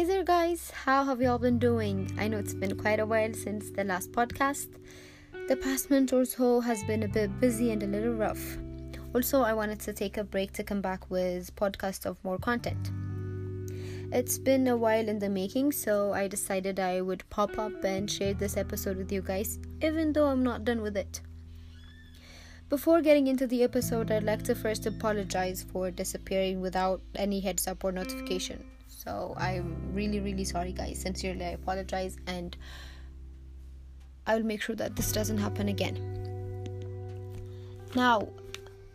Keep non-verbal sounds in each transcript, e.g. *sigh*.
Hey there, guys, how have you all been doing? I know it's been quite a while since the last podcast. The past month or so has been a bit busy and a little rough. Also, I wanted to take a break to come back with podcasts of more content. It's been a while in the making, so I decided I would pop up and share this episode with you guys, even though I'm not done with it. Before getting into the episode, I'd like to first apologize for disappearing without any heads up or notification. So I'm really, really sorry, guys. Sincerely, I apologize, and I will make sure that this doesn't happen again. Now,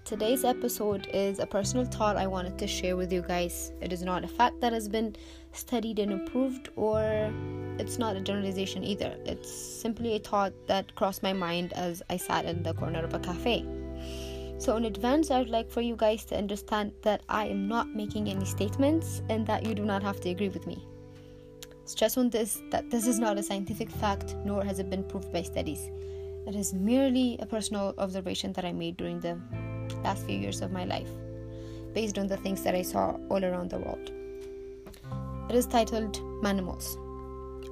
today's episode is a personal thought I wanted to share with you guys. It is not a fact that has been studied and approved, or it's not a generalization either. It's simply a thought that crossed my mind as I sat in the corner of a cafe. So, in advance, I would like for you guys to understand that I am not making any statements and that you do not have to agree with me. Stress on this that this is not a scientific fact, nor has it been proved by studies. It is merely a personal observation that I made during the last few years of my life, based on the things that I saw all around the world. It is titled Manimals,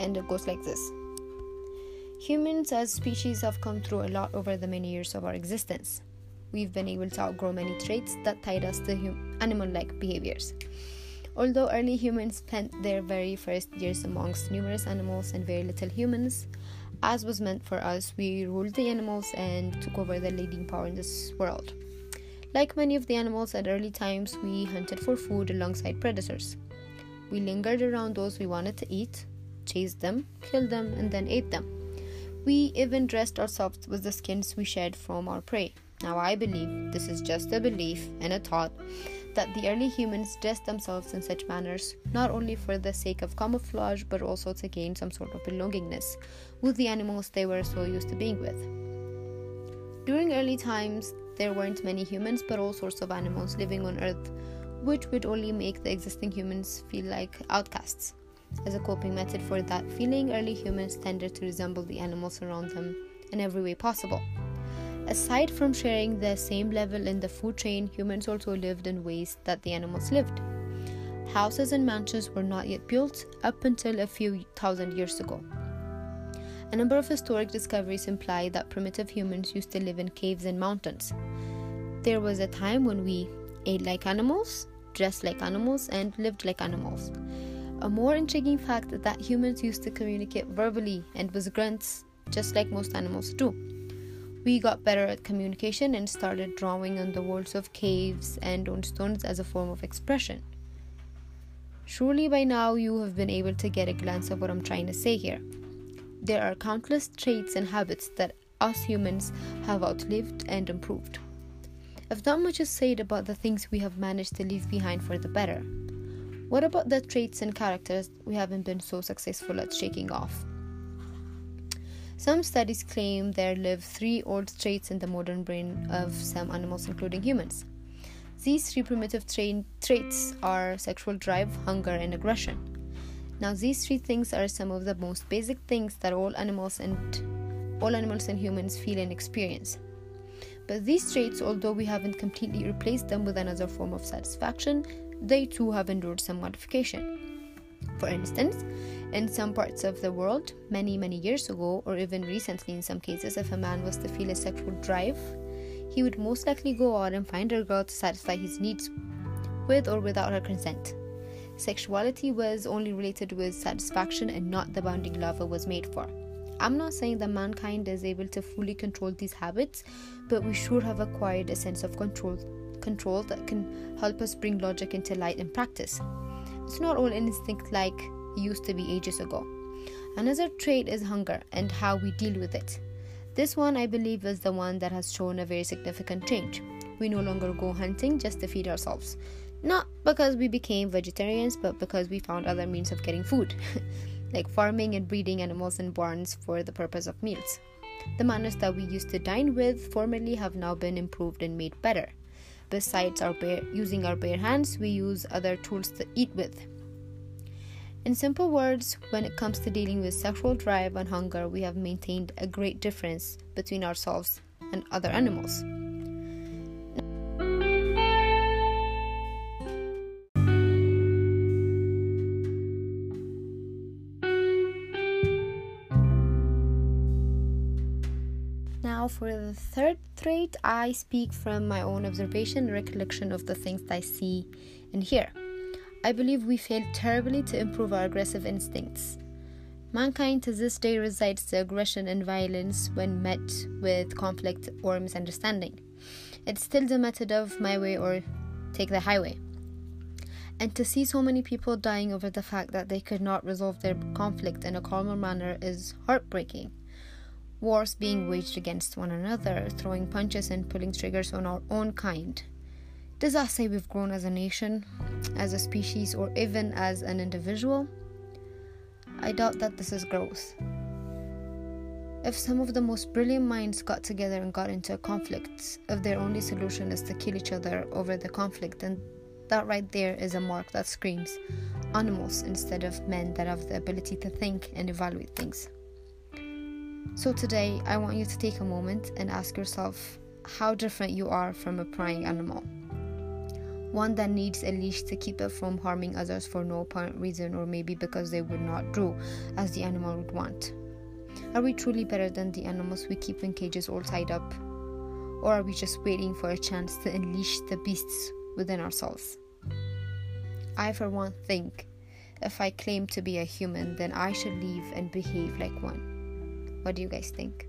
and it goes like this Humans as species have come through a lot over the many years of our existence we've been able to outgrow many traits that tied us to hum- animal like behaviors. Although early humans spent their very first years amongst numerous animals and very little humans, as was meant for us, we ruled the animals and took over the leading power in this world. Like many of the animals at early times, we hunted for food alongside predators. We lingered around those we wanted to eat, chased them, killed them, and then ate them. We even dressed ourselves with the skins we shed from our prey. Now, I believe this is just a belief and a thought that the early humans dressed themselves in such manners not only for the sake of camouflage but also to gain some sort of belongingness with the animals they were so used to being with. During early times, there weren't many humans but all sorts of animals living on Earth, which would only make the existing humans feel like outcasts. As a coping method for that feeling, early humans tended to resemble the animals around them in every way possible. Aside from sharing the same level in the food chain, humans also lived in ways that the animals lived. Houses and mansions were not yet built up until a few thousand years ago. A number of historic discoveries imply that primitive humans used to live in caves and mountains. There was a time when we ate like animals, dressed like animals, and lived like animals. A more intriguing fact is that humans used to communicate verbally and with grunts, just like most animals do. We got better at communication and started drawing on the walls of caves and on stones as a form of expression. Surely by now you have been able to get a glance of what I'm trying to say here. There are countless traits and habits that us humans have outlived and improved. If not much is said about the things we have managed to leave behind for the better, what about the traits and characters we haven't been so successful at shaking off? Some studies claim there live three old traits in the modern brain of some animals, including humans. These three primitive tra- traits are sexual drive, hunger, and aggression. Now, these three things are some of the most basic things that all animals and all animals and humans feel and experience. But these traits, although we haven't completely replaced them with another form of satisfaction, they too have endured some modification. For instance, in some parts of the world, many, many years ago, or even recently in some cases, if a man was to feel a sexual drive, he would most likely go out and find a girl to satisfy his needs with or without her consent. Sexuality was only related with satisfaction and not the bonding love it was made for. I'm not saying that mankind is able to fully control these habits, but we sure have acquired a sense of control control that can help us bring logic into light and practice. It's not all instinct like it used to be ages ago. Another trait is hunger and how we deal with it. This one, I believe, is the one that has shown a very significant change. We no longer go hunting just to feed ourselves. Not because we became vegetarians, but because we found other means of getting food, *laughs* like farming and breeding animals in barns for the purpose of meals. The manners that we used to dine with formerly have now been improved and made better. Besides our bare, using our bare hands, we use other tools to eat with. In simple words, when it comes to dealing with sexual drive and hunger, we have maintained a great difference between ourselves and other animals. Now, for the third trait, I speak from my own observation recollection of the things I see and hear. I believe we fail terribly to improve our aggressive instincts. Mankind to this day resides to aggression and violence when met with conflict or misunderstanding. It's still the method of my way or take the highway. And to see so many people dying over the fact that they could not resolve their conflict in a calmer manner is heartbreaking wars being waged against one another, throwing punches and pulling triggers on our own kind. Does that say we've grown as a nation, as a species, or even as an individual? I doubt that this is growth. If some of the most brilliant minds got together and got into a conflict, if their only solution is to kill each other over the conflict, then that right there is a mark that screams animals instead of men that have the ability to think and evaluate things. So, today I want you to take a moment and ask yourself how different you are from a prying animal. One that needs a leash to keep it from harming others for no apparent reason, or maybe because they would not do as the animal would want. Are we truly better than the animals we keep in cages all tied up? Or are we just waiting for a chance to unleash the beasts within ourselves? I, for one, think if I claim to be a human, then I should live and behave like one. What do you guys think?